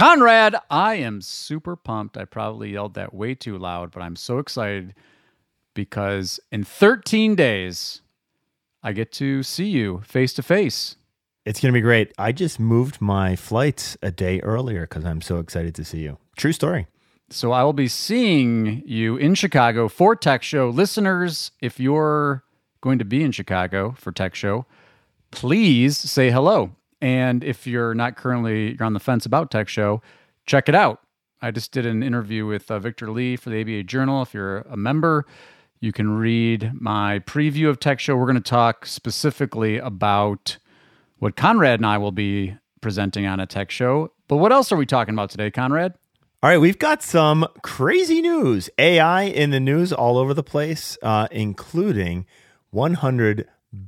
Conrad, I am super pumped. I probably yelled that way too loud, but I'm so excited because in 13 days, I get to see you face to face. It's going to be great. I just moved my flights a day earlier because I'm so excited to see you. True story. So I will be seeing you in Chicago for Tech Show. Listeners, if you're going to be in Chicago for Tech Show, please say hello. And if you're not currently you're on the fence about Tech Show, check it out. I just did an interview with uh, Victor Li for the ABA Journal. If you're a member, you can read my preview of Tech Show. We're going to talk specifically about what Conrad and I will be presenting on a Tech Show. But what else are we talking about today, Conrad? All right, we've got some crazy news. AI in the news all over the place, uh, including 100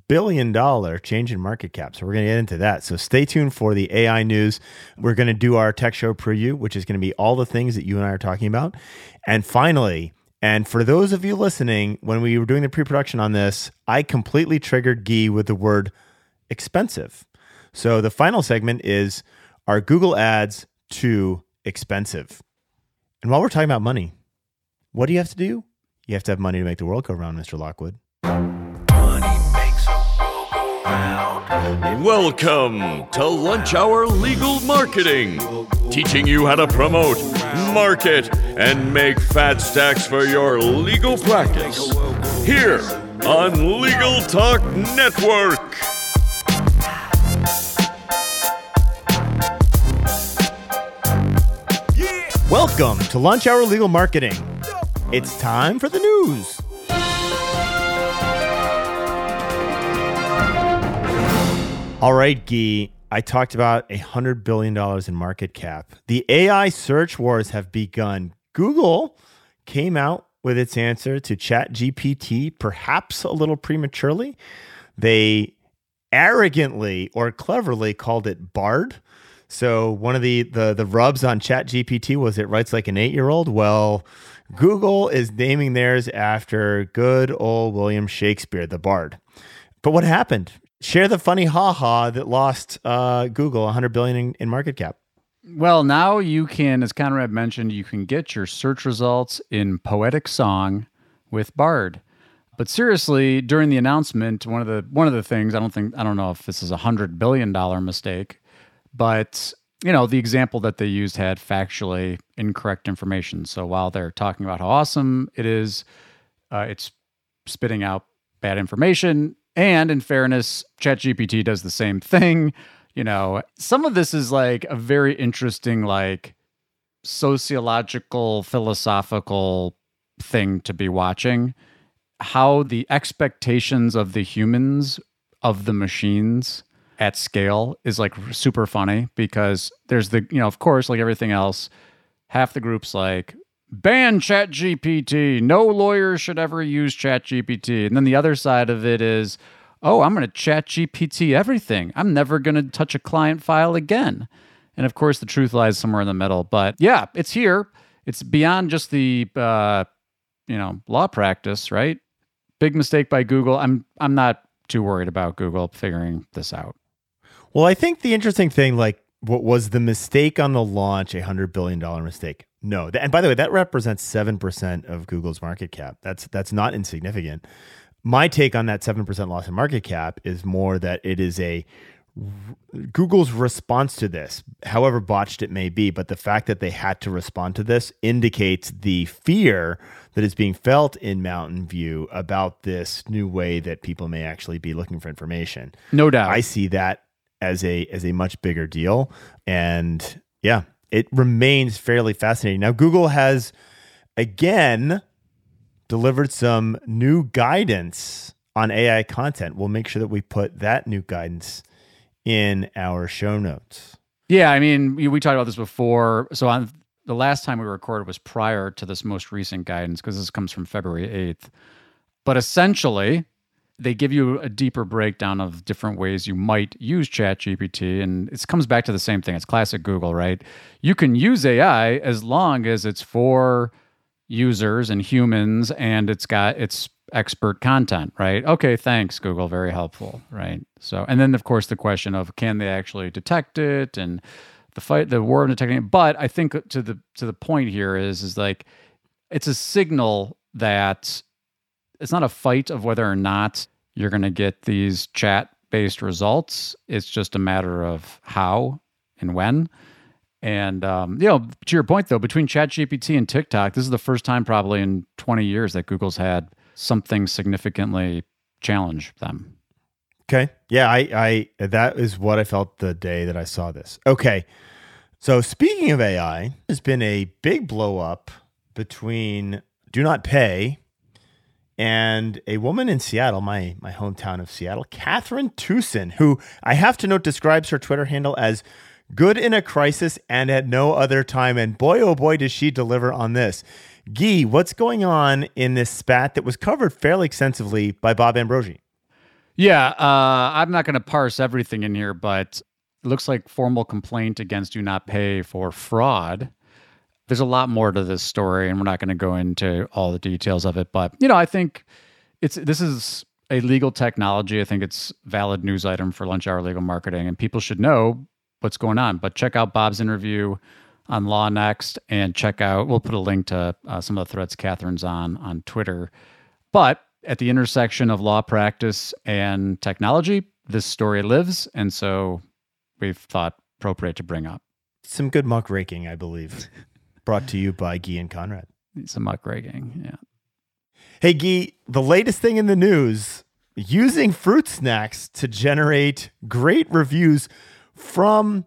billion dollar change in market cap. So we're going to get into that. So stay tuned for the AI news. We're going to do our tech show preview, which is going to be all the things that you and I are talking about. And finally, and for those of you listening, when we were doing the pre-production on this, I completely triggered Gyi with the word expensive. So the final segment is are Google ads too expensive? And while we're talking about money, what do you have to do? You have to have money to make the world go round, Mr. Lockwood. Welcome to Lunch Hour Legal Marketing, teaching you how to promote, market, and make fat stacks for your legal practice. Here on Legal Talk Network. Welcome to Lunch Hour Legal Marketing. It's time for the news. All right, Gyi. I talked about a $100 billion in market cap. The AI search wars have begun. Google came out with its answer to ChatGPT, perhaps a little prematurely. They arrogantly or cleverly called it Bard. So one of the the the rubs on ChatGPT was it writes like an eight year old. Well, Google is naming theirs after good old William Shakespeare, the Bard. But what happened? Share the funny ha ha that lost uh, Google 100 billion in, in market cap. Well, now you can, as Conrad mentioned, you can get your search results in poetic song with Bard. But seriously, during the announcement, one of the one of the things I don't think I don't know if this is a hundred billion dollar mistake, but you know the example that they used had factually incorrect information. So while they're talking about how awesome it is, uh, it's spitting out bad information. And in fairness, ChatGPT does the same thing. You know, some of this is like a very interesting, like sociological, philosophical thing to be watching. How the expectations of the humans of the machines at scale is like super funny because there's the, you know, of course, like everything else, half the group's like, ban ChatGPT. No lawyer should ever use ChatGPT. And then the other side of it is, oh, I'm going to ChatGPT everything. I'm never going to touch a client file again. And of course, the truth lies somewhere in the middle. But yeah, it's here. It's beyond just the, uh, you know, law practice, right? Big mistake by Google. I'm I'm not too worried about Google figuring this out. Well, I think the interesting thing, like, what was the mistake on the launch a hundred billion dollar mistake? No, and by the way, that represents seven percent of Google's market cap. That's that's not insignificant. My take on that seven percent loss in market cap is more that it is a Google's response to this, however botched it may be, but the fact that they had to respond to this indicates the fear that is being felt in Mountain View about this new way that people may actually be looking for information. No doubt. I see that as a as a much bigger deal. And yeah, it remains fairly fascinating. Now, Google has again delivered some new guidance on AI content. We'll make sure that we put that new guidance in our show notes. Yeah, I mean, we, talked about this before. So on the last time we recorded was prior to this most recent guidance because this comes from February 8th. But essentially, they give you a deeper breakdown of different ways you might use ChatGPT. And it comes back to the same thing. It's classic Google, right? You can use AI as long as it's for users and humans and it's got its expert content, right? Okay, thanks, Google. Very helpful, right? So, and then of course the question of can they actually detect it and the fight, the war of detecting technique. But I think to the to the point here is is like it's a signal that it's not a fight of whether or not you're going to get these chat based results. It's just a matter of how and when. And um, you know, to your point though, between ChatGPT and TikTok, this is the first time probably in 20 years that Google's had something significantly challenge them. Okay. Yeah, I, I that is what I felt the day that I saw this. Okay. So speaking of AI, there's been a big blow up between DoNotPay and a woman in Seattle, my my hometown of Seattle, Kathryn Tewson, who I have to note describes her Twitter handle as good in a crisis and at no other time. And boy, oh boy, does she deliver on this. Gee, what's going on in this spat that was covered fairly extensively by Bob Ambrogi? Yeah, uh, I'm not going to parse everything in here, but it looks like formal complaint against DoNotPay for fraud. There's a lot more to this story, and we're not going to go into all the details of it. But you know, I think it's this is a legal technology. I think it's valid news item for lunch hour legal marketing, and people should know what's going on. But check out Bob's interview on LawNext and check out, we'll put a link to uh, some of the threads Kathryn's on on Twitter. But at the intersection of law practice and technology, this story lives. And so we've thought appropriate to bring up. Some good muck raking, I believe, brought to you by Gyi and Conrad. Some muck raking, yeah. Hey, Gyi, the latest thing in the news using fruit snacks to generate great reviews from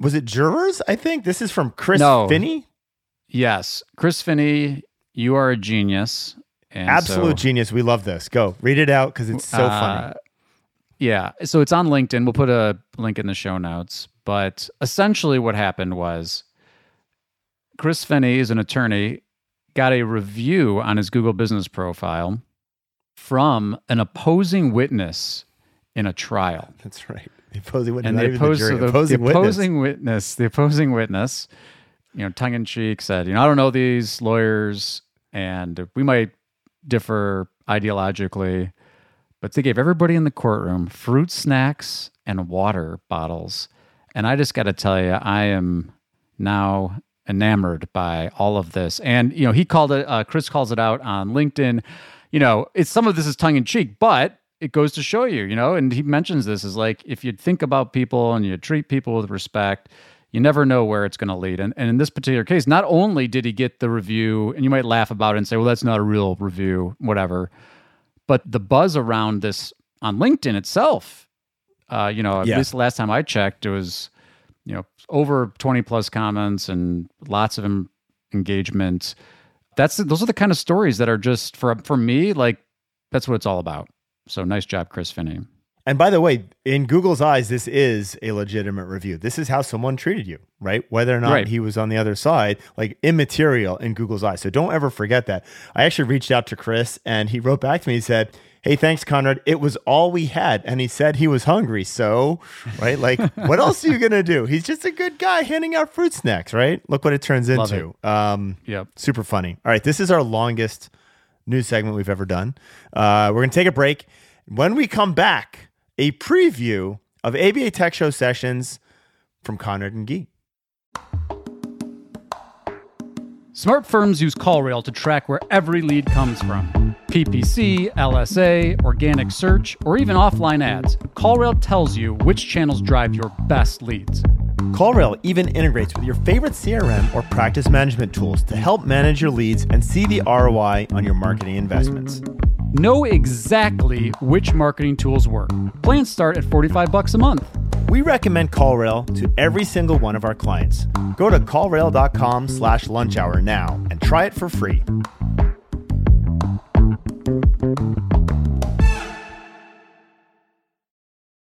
was it jurors? I think this is from Chris no. Finney. Yes, Chris Finney, you are a genius. Absolute so, genius. We love this. Go read it out because it's so uh, funny. Yeah, so it's on LinkedIn. We'll put a link in the show notes. But essentially, what happened was Chris Finney is an attorney, got a review on his Google business profile from an opposing witness in a trial. That's right. The opposing witness, and the, opposed, the, the, opposing, the opposing witness. witness, the opposing witness, you know, tongue in cheek said, you know, I don't know these lawyers, and we might differ ideologically, but they gave everybody in the courtroom fruit snacks and water bottles, and I just got to tell you, I am now enamored by all of this. And you know, he called it. Uh, Chris calls it out on LinkedIn. You know, it's some of this is tongue in cheek, but it goes to show you, you know, and he mentions this is like if you think about people and you treat people with respect, you never know where it's going to lead. And, and in this particular case, not only did he get the review, and you might laugh about it and say, well, that's not a real review, whatever, but the buzz around this on LinkedIn itself, uh, you know, at yeah. least the last time I checked, it was, you know, over 20 plus comments and lots of engagement. That's those are the kind of stories that are just for for me like that's what it's all about. So nice job, Chris Finney. And by the way, in Google's eyes, this is a legitimate review. This is how someone treated you, right? Whether or not right. he was on the other side, like immaterial in Google's eyes. So don't ever forget that. I actually reached out to Chris and he wrote back to me. He said, Hey, thanks, Conrad. It was all we had. And he said he was hungry. So, right? Like, what else are you going to do? He's just a good guy handing out fruit snacks, right? Look what it turns Love into. It. Um, yep. Super funny. All right. This is our longest news segment we've ever done. Uh, we're going to take a break. When we come back, a preview of ABA Tech Show sessions from Conrad and Gyi. Smart firms use CallRail to track where every lead comes from. PPC, LSA, organic search, or even offline ads. CallRail tells you which channels drive your best leads. CallRail even integrates with your favorite CRM or practice management tools to help manage your leads and see the ROI on your marketing investments. Know exactly which marketing tools work. Plans start at 45 bucks a month. We recommend CallRail to every single one of our clients. Go to callrail.com slash lunch hour now and try it for free.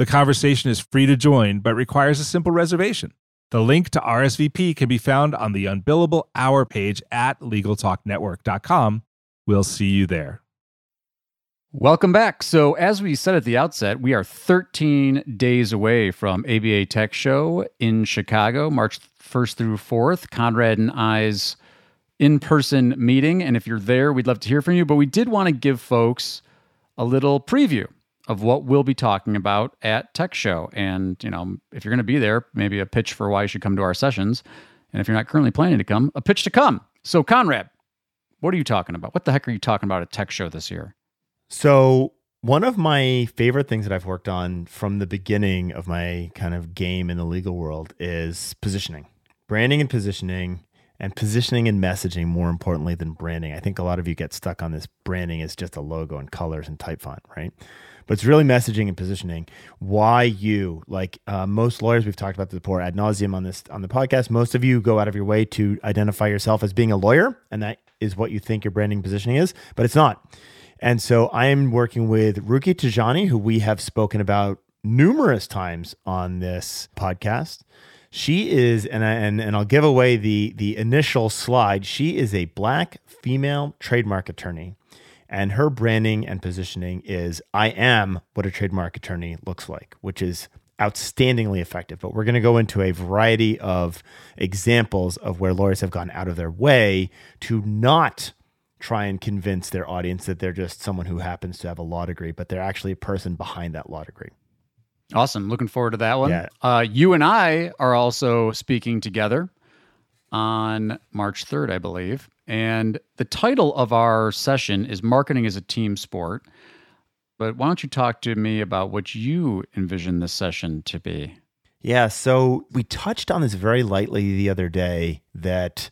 The conversation is free to join, but requires a simple reservation. The link to RSVP can be found on the Unbillable Hour page at LegalTalkNetwork.com. We'll see you there. Welcome back. So, as we said at the outset, we are 13 days away from ABA Tech Show in Chicago, March 1st through 4th. Conrad and I's in person meeting. And if you're there, we'd love to hear from you. But we did want to give folks a little preview of what we'll be talking about at Tech Show. And, you know, if you're going to be there, maybe a pitch for why you should come to our sessions. And if you're not currently planning to come, a pitch to come. So, Conrad, what are you talking about? What the heck are you talking about at Tech Show this year? So, one of my favorite things that I've worked on from the beginning of my kind of game in the legal world is positioning, branding and positioning, and positioning and messaging more importantly than branding. I think a lot of you get stuck on this branding is just a logo and colors and type font, right? But it's really messaging and positioning. Why you? Like uh, most lawyers, we've talked about the before ad nauseum on this on the podcast. Most of you go out of your way to identify yourself as being a lawyer, and that is what you think your branding positioning is, but it's not. And so I am working with Ruki Tajani, who we have spoken about numerous times on this podcast. She is, and I, and and I'll give away the the initial slide. She is a black female trademark attorney, and her branding and positioning is "I am what a trademark attorney looks like," which is outstandingly effective. But we're going to go into a variety of examples of where lawyers have gone out of their way to not try and convince their audience that they're just someone who happens to have a law degree, but they're actually a person behind that law degree. Awesome. Looking forward to that one. Yeah. Uh, you and I are also speaking together on March 3rd, I believe. And the title of our session is Marketing is a Team Sport. But why don't you talk to me about what you envision this session to be? Yeah, so we touched on this very lightly the other day that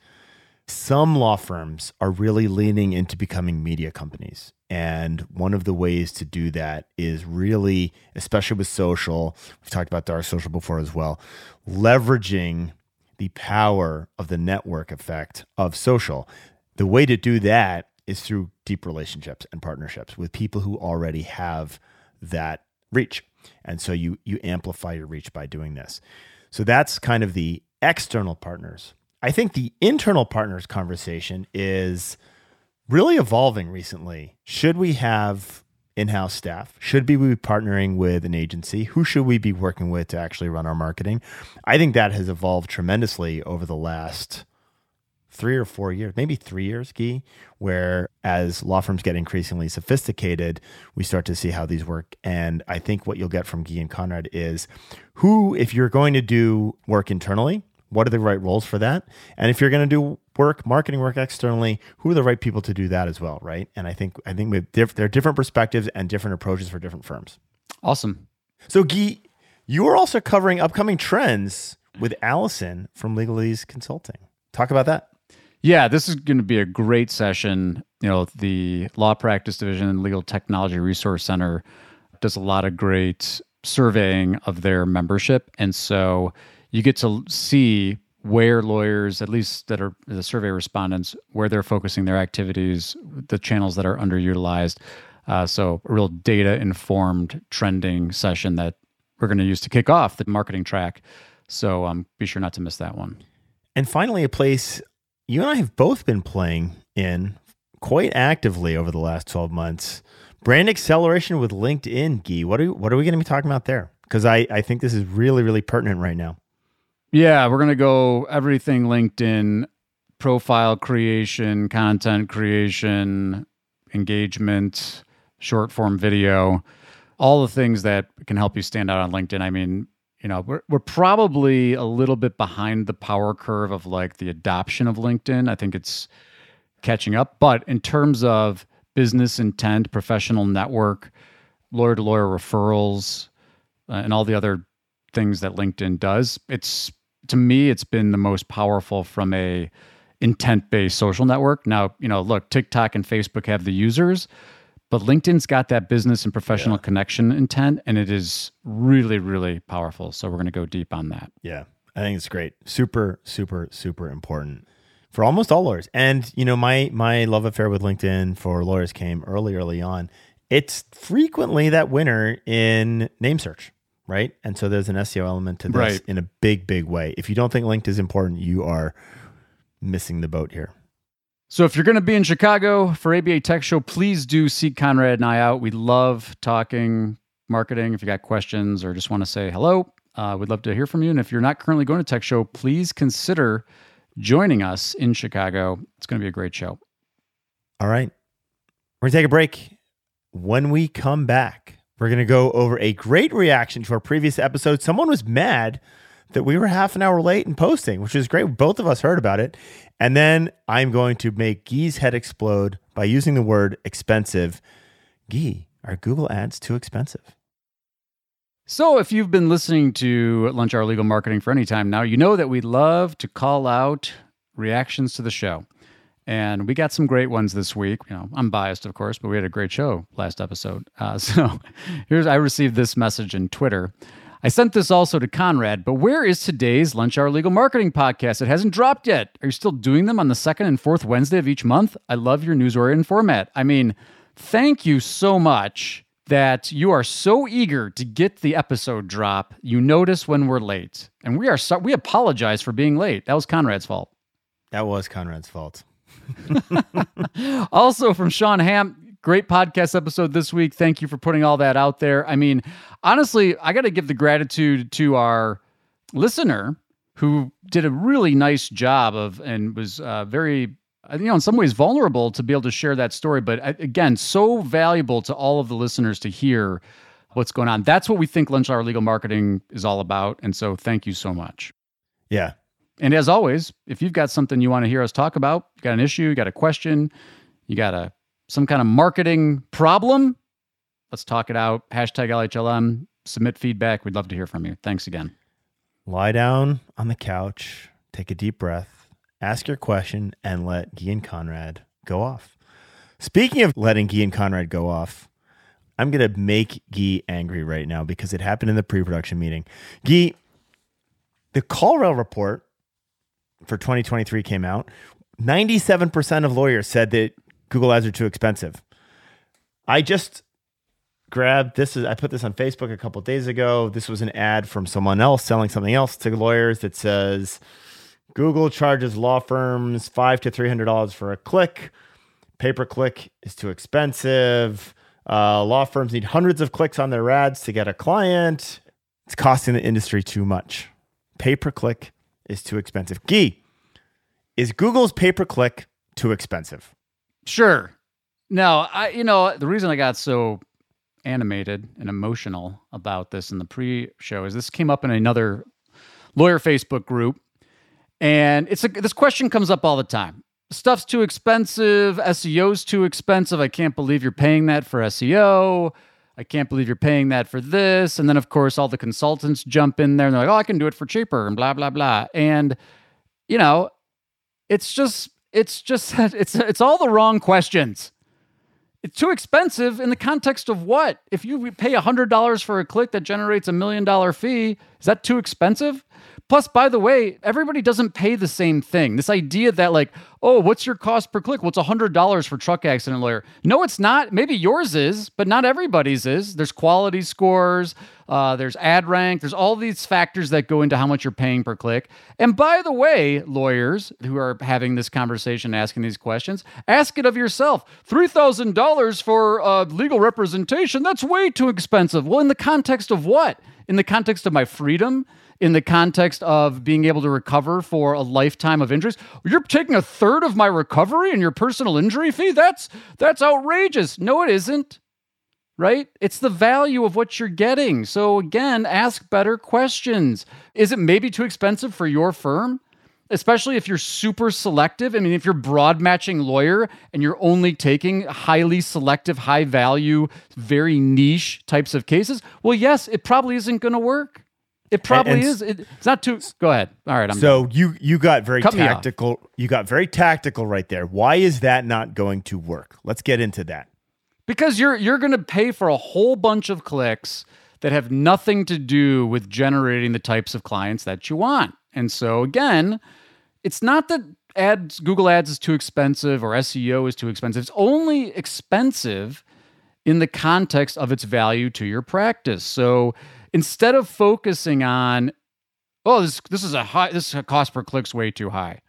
some law firms are really leaning into becoming media companies. And one of the ways to do that is really, especially with social, we've talked about dark social before as well, leveraging the power of the network effect of social. The way to do that is through deep relationships and partnerships with people who already have that reach. And so you you amplify your reach by doing this. So that's kind of the external partners. I think the internal partners conversation is really evolving recently. Should we have in-house staff? Should we be partnering with an agency? Who should we be working with to actually run our marketing? I think that has evolved tremendously over the last three or four years, maybe three years, Gyi, where as law firms get increasingly sophisticated, we start to see how these work. And I think what you'll get from Gyi and Conrad is who, if you're going to do work internally, what are the right roles for that? And if you're going to do work, marketing work externally, who are the right people to do that as well, right? And I think I think we diff- there are different perspectives and different approaches for different firms. Awesome. So, Gyi, you are also covering upcoming trends with Allison from Legalese Consulting. Talk about that. Yeah, this is going to be a great session. You know, the Law Practice Division and Legal Technology Resource Center does a lot of great surveying of their membership. And so you get to see where lawyers, at least that are the survey respondents, where they're focusing their activities, the channels that are underutilized. Uh, so, a real data informed trending session that we're going to use to kick off the marketing track. So, um, be sure not to miss that one. And finally, a place you and I have both been playing in quite actively over the last 12 months brand acceleration with LinkedIn, Gyi. What are, what are we going to be talking about there? Because I, I think this is really, really pertinent right now. Yeah, we're going to go everything LinkedIn, profile creation, content creation, engagement, short form video, all the things that can help you stand out on LinkedIn. I mean, you know, we're we're probably a little bit behind the power curve of like the adoption of LinkedIn. I think it's catching up, but in terms of business intent, professional network, lawyer to lawyer referrals, uh, and all the other things that LinkedIn does, it's to me it's been the most powerful from a intent based social network. Now, you know, look, TikTok and Facebook have the users, but LinkedIn's got that business and professional yeah. connection intent, and it is really, really powerful. So we're going to go deep on that. Yeah, I think it's great. Super, super, super important for almost all lawyers. And you know, my my love affair with LinkedIn for lawyers came early, early on. It's frequently that winner in name search right? And so there's an SEO element to this Right. in a big, big way. If you don't think linked is important, you are missing the boat here. So if you're going to be in Chicago for ABA Tech Show, please do seek Conrad and I out. We love talking marketing. If you got questions or just want to say hello, uh, we'd love to hear from you. And if you're not currently going to Tech Show, please consider joining us in Chicago. It's going to be a great show. All right. We're going to take a break. When we come back, we're going to go over a great reaction to our previous episode. Someone was mad that we were half an hour late in posting, which is great. Both of us heard about it. And then I'm going to make Gyi's head explode by using the word expensive. Gyi, are Google ads too expensive? So, if you've been listening to Lunch Hour Legal Marketing for any time now, you know that we love to call out reactions to the show. And we got some great ones this week. You know, I'm biased, of course, but we had a great show last episode. Uh, so, here's I received this message in Twitter. I sent this also to Conrad, but where is today's Lunch Hour Legal Marketing podcast? It hasn't dropped yet. Are you still doing them on the second and fourth Wednesday of each month? I love your news oriented format. I mean, thank you so much that you are so eager to get the episode drop. You notice when we're late, and we are so, we apologize for being late. That was Conrad's fault. That was Conrad's fault. Also from Sean Ham, great podcast episode this week. Thank you for putting all that out there. I mean, honestly, I got to give the gratitude to our listener who did a really nice job of and was uh, very you know in some ways vulnerable to be able to share that story but uh, again so valuable to all of the listeners to hear what's going on that's what we think lunch hour legal marketing is all about and so thank you so much Yeah. And as always, if you've got something you want to hear us talk about, you got an issue, you got a question, you got a some kind of marketing problem, let's talk it out. Hashtag LHLM, submit feedback. We'd love to hear from you. Thanks again. Lie down on the couch, take a deep breath, ask your question, and let Gyi and Conrad go off. Speaking of letting Gyi and Conrad go off, I'm going to make Gyi angry right now because it happened in the pre production meeting. Gyi, the CallRail report for 2023 came out. 97% of lawyers said that Google ads are too expensive. I just grabbed this is I put this on Facebook a couple days ago. This was an ad from someone else selling something else to lawyers that says Google charges law firms five to three hundred dollars for a click. Pay per click is too expensive. Uh, law firms need hundreds of clicks on their ads to get a client. It's costing the industry too much. Pay per click is too expensive. Gee, is Google's pay per click too expensive? Sure. Now, I you know, the reason I got so animated and emotional about this in the pre-show is this came up in another lawyer Facebook group. And it's a, this question comes up all the time. Stuff's too expensive, SEO's too expensive. I can't believe you're paying that for SEO. I can't believe you're paying that for this. And then of course all the consultants jump in there and they're like, "Oh, I can do it for cheaper" and blah blah blah. And you know, it's just it's just it's it's all the wrong questions. It's too expensive in the context of what? If you pay $100 for a click that generates a million dollar fee, is that too expensive? Plus, by the way, everybody doesn't pay the same thing. This idea that, like, oh, what's your cost per click? Well, it's $100 for truck accident lawyer. No, it's not. Maybe yours is, but not everybody's is. There's quality scores, uh, there's ad rank, there's all these factors that go into how much you're paying per click. And by the way, lawyers who are having this conversation, asking these questions, ask it of yourself. $3,000 for uh, legal representation, that's way too expensive. Well, in the context of what? In the context of my freedom? In the context of being able to recover for a lifetime of injuries. You're taking a third of my recovery and your personal injury fee? That's that's outrageous. No, it isn't. Right? It's the value of what you're getting. So again, ask better questions. Is it maybe too expensive for your firm? Especially if you're super selective. I mean, if you're broad matching lawyer and you're only taking highly selective, high value, very niche types of cases, well, yes, it probably isn't going to work. It probably and- is. It, it's not too. Go ahead. All right. I'm So you you got very Cut tactical. You got very tactical right there. Why is that not going to work? Let's get into that. because you're you're going to pay for a whole bunch of clicks that have nothing to do with generating the types of clients that you want. And so again, it's not that ads Google Ads is too expensive or SEO is too expensive. It's only expensive in the context of its value to your practice. So instead of focusing on, oh, this this is a high, this cost per click's way too high.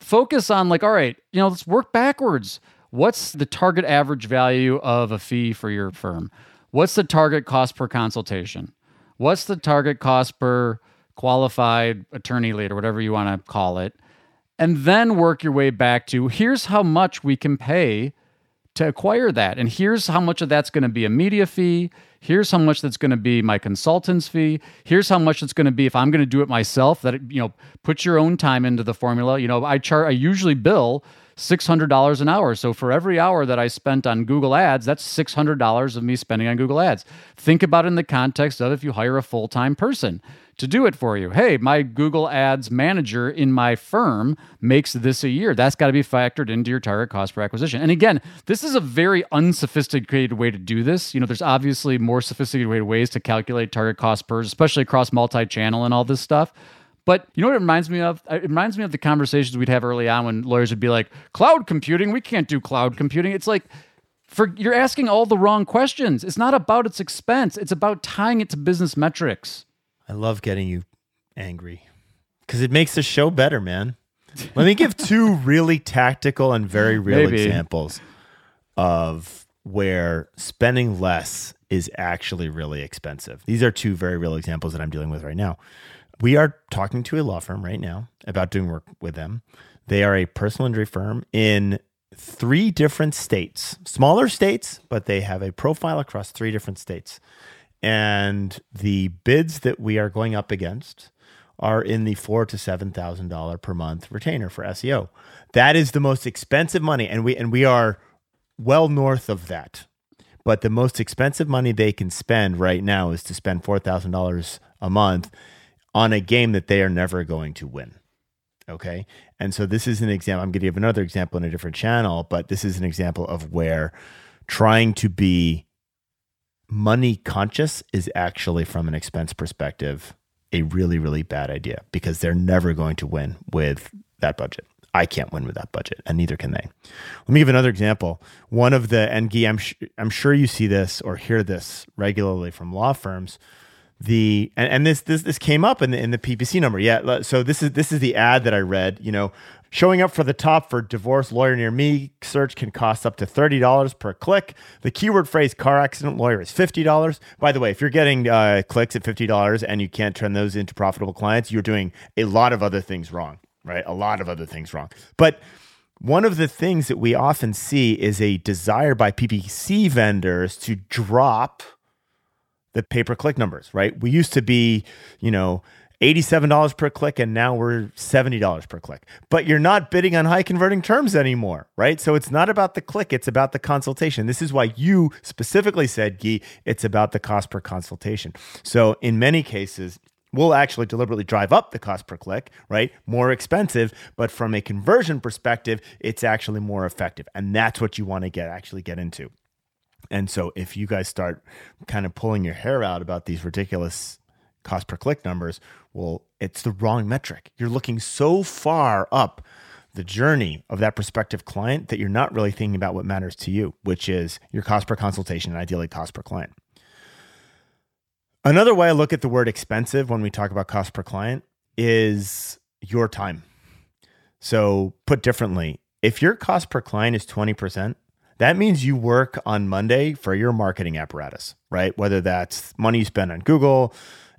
Focus on like, all right, you know, let's work backwards. What's the target average value of a fee for your firm? What's the target cost per consultation? What's the target cost per qualified attorney lead or whatever you want to call it? And then work your way back to here's how much we can pay to acquire that. And here's how much of that's going to be a media fee. Here's how much that's going to be my consultant's fee. Here's how much it's going to be if I'm going to do it myself. That you know, put your own time into the formula. You know, I chart. I usually bill $600 an hour. So for every hour that I spent on Google Ads, that's $600 of me spending on Google Ads. Think about it in the context of if you hire a full time person to do it for you. Hey, my Google Ads manager in my firm makes this a year. That's got to be factored into your target cost per acquisition. And again, this is a very unsophisticated way to do this. You know, there's obviously more sophisticated ways to calculate target cost per, especially across multi-channel and all this stuff. But you know what it reminds me of? It reminds me of the conversations we'd have early on when lawyers would be like, "Cloud computing, we can't do cloud computing." It's like for you're asking all the wrong questions. It's not about its expense. It's about tying it to business metrics. I love getting you angry because it makes the show better, man. Let me give two really tactical and very real Maybe. examples of where spending less is actually really expensive. These are two very real examples that I'm dealing with right now. We are talking to a law firm right now about doing work with them. They are a personal injury firm in three different states, smaller states, but they have a profile across three different states. And the bids that we are going up against are in the four to seven thousand dollar per month retainer for SEO. That is the most expensive money, and we and we are well north of that. But the most expensive money they can spend right now is to spend four thousand dollars a month on a game that they are never going to win. Okay. And so this is an example. I'm going to give another example in a different channel, but this is an example of where trying to be money conscious is actually, from an expense perspective, a really, really bad idea because they're never going to win with that budget. I can't win with that budget, and neither can they. Let me give another example. One of the, and I'm, sh- I'm sure you see this or hear this regularly from law firms the and, and this this this came up in the in the PPC number. Yeah, so this is this is the ad that I read. You know, showing up for the top for divorce lawyer near me search can cost up to thirty dollars per click. The keyword phrase car accident lawyer is fifty dollars. By the way, if you're getting uh, clicks at fifty dollars and you can't turn those into profitable clients, you're doing a lot of other things wrong. Right, a lot of other things wrong. But one of the things that we often see is a desire by PPC vendors to drop the pay per click numbers, right? We used to be, you know, $87 per click and now we're $70 per click. But you're not bidding on high converting terms anymore, right? So it's not about the click, it's about the consultation. This is why you specifically said, Gyi, it's about the cost per consultation. So in many cases, we'll actually deliberately drive up the cost per click, right? More expensive, but from a conversion perspective, it's actually more effective. And that's what you want to get actually get into. And so if you guys start kind of pulling your hair out about these ridiculous cost per click numbers, well, it's the wrong metric. You're looking so far up the journey of that prospective client that you're not really thinking about what matters to you, which is your cost per consultation and ideally cost per client. Another way I look at the word expensive when we talk about cost per client is your time. So, put differently, if your cost per client is 20%, that means you work on Monday for your marketing apparatus, right? Whether that's money you spend on Google,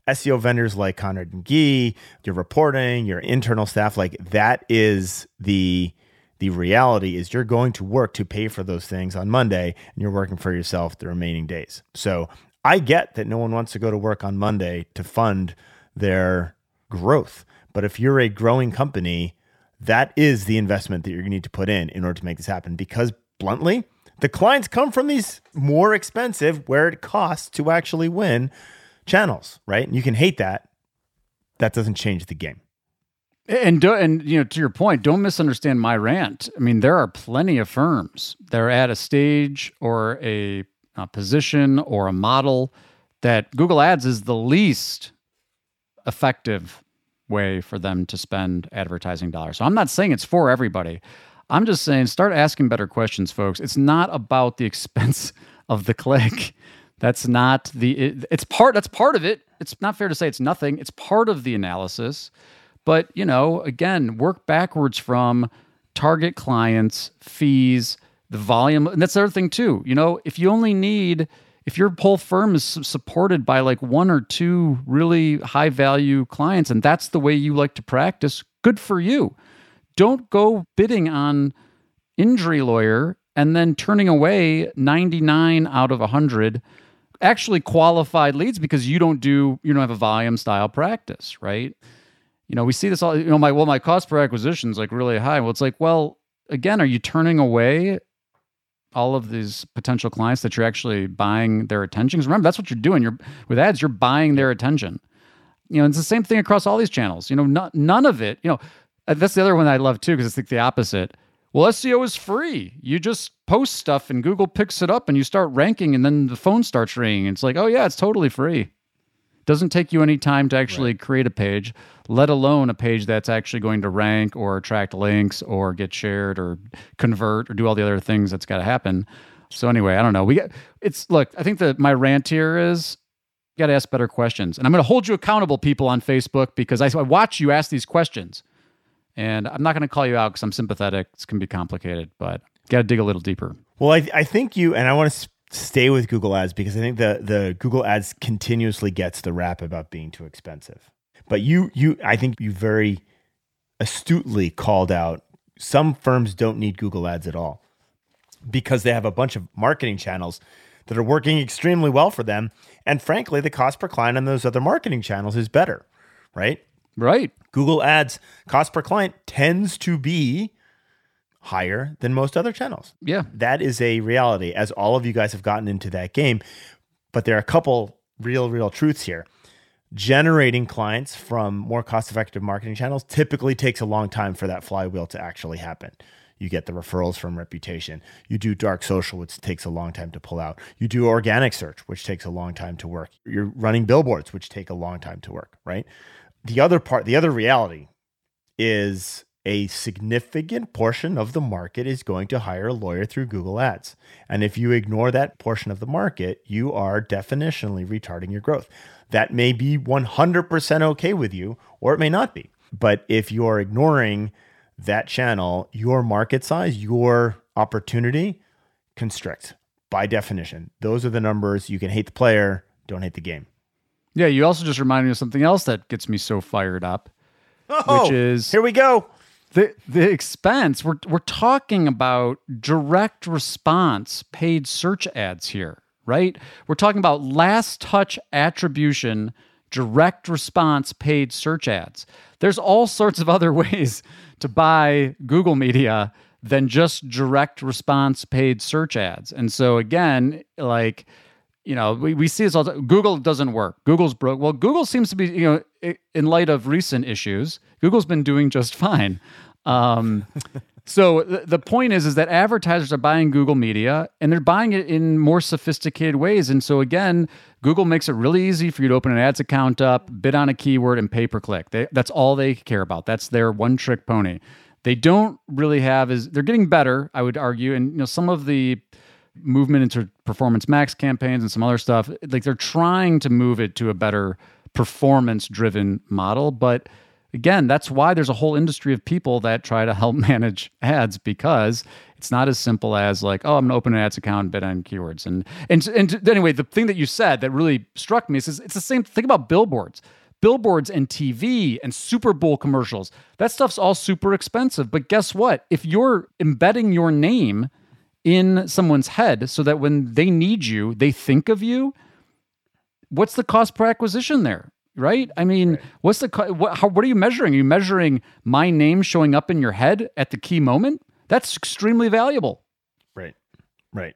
SEO vendors like Conrad and Gyi, your reporting, your internal staff, like that is the the reality is you're going to work to pay for those things on Monday and you're working for yourself the remaining days. So I get that no one wants to go to work on Monday to fund their growth. But if you're a growing company, that is the investment that you're going to need to put in in order to make this happen because bluntly, the clients come from these more expensive, where it costs to actually win channels, right? And you can hate that. That doesn't change the game. And do, and you know to your point, don't misunderstand my rant. I mean, there are plenty of firms that are at a stage or a, a position or a model that Google Ads is the least effective way for them to spend advertising dollars. So I'm not saying it's for everybody. I'm just saying start asking better questions, folks. It's not about the expense of the click. That's not the it, it's part that's part of it. It's not fair to say it's nothing. It's part of the analysis. But, you know, again, work backwards from target clients, fees, the volume. And that's the other thing too. You know, if you only need if your whole firm is supported by like one or two really high value clients and that's the way you like to practice, good for you. Don't go bidding on injury lawyer and then turning away 99 out of 100 actually qualified leads because you don't do you don't have a volume style practice, right? You know, we see this all you know my well my cost per acquisition is like really high. Well, it's like, well, again, are you turning away all of these potential clients that you're actually buying their attention? Because remember, that's what you're doing. You're with ads, you're buying their attention. You know, it's the same thing across all these channels. You know, not, none of it. You know, Uh, that's the other one I love too because it's like the opposite. Well, SEO is free. You just post stuff and Google picks it up and you start ranking and then the phone starts ringing. It's like, oh yeah, it's totally free. Doesn't take you any time to actually right. create a page, let alone a page that's actually going to rank or attract links or get shared or convert or do all the other things that's got to happen. So anyway, I don't know. We get it's look, I think that my rant here is you got to ask better questions. And I'm going to hold you accountable people on Facebook because I, I watch you ask these questions. And I'm not going to call you out because I'm sympathetic. It's going to be complicated, but got to dig a little deeper. Well, I, I think you, and I want to stay with Google Ads because I think the, the Google Ads continuously gets the rap about being too expensive. But you, you, I think you very astutely called out some firms don't need Google Ads at all because they have a bunch of marketing channels that are working extremely well for them. And frankly, the cost per client on those other marketing channels is better, right? Right. Google Ads cost per client tends to be higher than most other channels. Yeah. That is a reality as all of you guys have gotten into that game. But there are a couple real, real truths here. Generating clients from more cost effective marketing channels typically takes a long time for that flywheel to actually happen. You get the referrals from reputation. You do dark social, which takes a long time to pull out. You do organic search, which takes a long time to work. You're running billboards, which take a long time to work, right? The other part, the other reality is a significant portion of the market is going to hire a lawyer through Google Ads. And if you ignore that portion of the market, you are definitionally retarding your growth. That may be 100% okay with you, or it may not be. But if you're ignoring that channel, your market size, your opportunity constricts by definition. Those are the numbers. You can hate the player, don't hate the game. Yeah, you also just reminded me of something else that gets me so fired up, oh, which is here we go. The the expense. We're we're talking about direct response paid search ads here, right? We're talking about last touch attribution direct response paid search ads. There's all sorts of other ways to buy Google media than just direct response paid search ads. And so again, like you know, we, we see this all. The, Google doesn't work. Google's broke. Well, Google seems to be, you know, in light of recent issues, Google's been doing just fine. Um, so the, the point is, is that advertisers are buying Google Media and they're buying it in more sophisticated ways. And so again, Google makes it really easy for you to open an ads account up, bid on a keyword, and pay per click. They, that's all they care about. That's their one trick pony. They don't really have is they're getting better, I would argue, and you know some of the movement into performance max campaigns and some other stuff like they're trying to move it to a better performance driven model but again that's why there's a whole industry of people that try to help manage ads because it's not as simple as like oh i'm to open an ads account and bid on keywords and and and anyway the thing that you said that really struck me is it's the same thing about billboards billboards and TV and Super Bowl commercials. That stuff's all super expensive. But guess what? If you're embedding your name in someone's head so that when they need you, they think of you. What's the cost per acquisition there? Right? I mean, right. what's the what, how, what are you measuring? Are you measuring my name showing up in your head at the key moment? That's extremely valuable. Right. Right.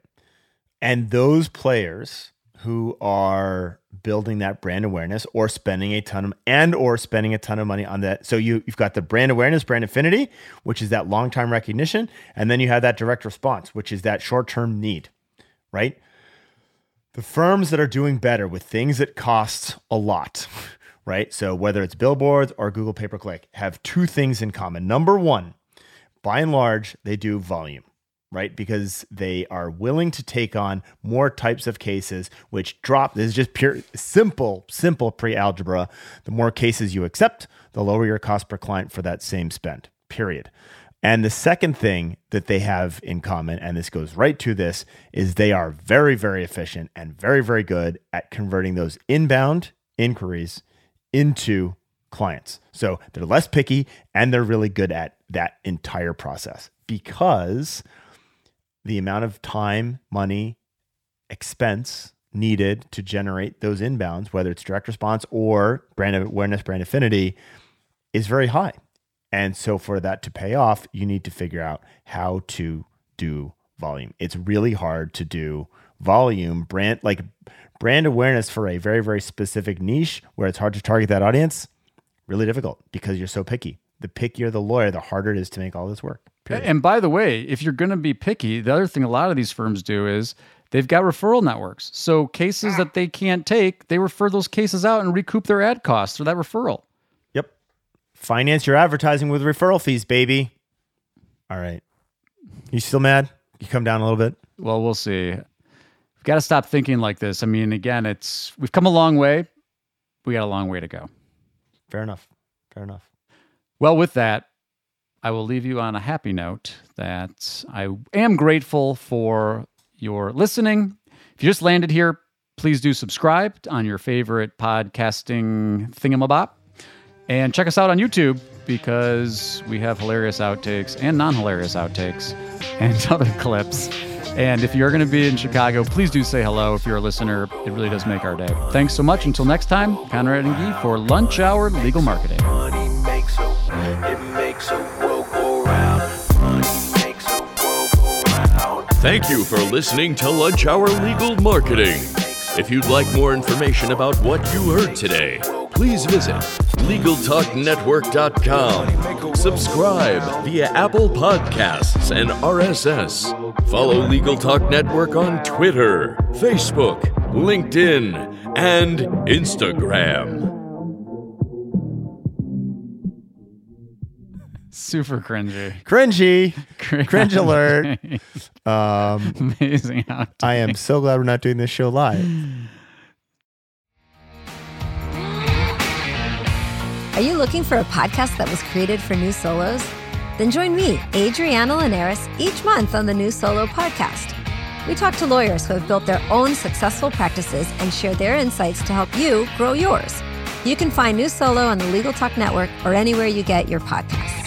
And those players who are building that brand awareness or spending a ton of and or spending a ton of money on that. So you you've got the brand awareness, brand affinity, which is that long time recognition, and then you have that direct response, which is that short term need, right? The firms that are doing better with things that cost a lot, right? So whether it's billboards or Google pay per click, have two things in common. Number one, by and large, they do volume right? Because they are willing to take on more types of cases, which drop. This is just pure, simple, simple pre algebra. The more cases you accept, the lower your cost per client for that same spend, period. And the second thing that they have in common, and this goes right to this, is they are very, very efficient and very, very good at converting those inbound inquiries into clients. So they're less picky and they're really good at that entire process because the amount of time, money, expense needed to generate those inbounds, whether it's direct response or brand awareness, brand affinity, is very high. And so for that to pay off, you need to figure out how to do volume. It's really hard to do volume brand like brand awareness for a very very specific niche where it's hard to target that audience. Really difficult because you're so picky. The pickier the lawyer, the harder it is to make all this work. Period. And by the way, if you're going to be picky, the other thing a lot of these firms do is they've got referral networks. So cases that they can't take, they refer those cases out and recoup their ad costs for that referral. Yep. Finance your advertising with referral fees, baby. All right. You still mad? You come down a little bit? Well, we'll see. We've got to stop thinking like this. I mean, again, it's we've come a long way. We got a long way to go. Fair enough. Fair enough. Well, with that, I will leave you on a happy note that I am grateful for your listening. If you just landed here, please do subscribe on your favorite podcasting thingamabop. And check us out on YouTube because we have hilarious outtakes and non hilarious outtakes and other clips. And if you're going to be in Chicago, please do say hello if you're a listener. It really does make our day. Thanks so much. Until next time, Conrad and Gyi for Lunch Hour Legal Marketing. Thank you for listening to Lunch Hour Legal Marketing. If you'd like more information about what you heard today, please visit LegalTalkNetwork.com. Subscribe via Apple Podcasts and RSS. Follow Legal Talk Network on Twitter, Facebook, LinkedIn, and Instagram. Super cringy. Cringy. Cringe alert. Um, Amazing how I am so glad we're not doing this show live. Are you looking for a podcast that was created for new solos? Then join me, Adriana Linares, each month on the New Solo Podcast. We talk to lawyers who have built their own successful practices and share their insights to help you grow yours. You can find New Solo on the Legal Talk Network or anywhere you get your podcasts.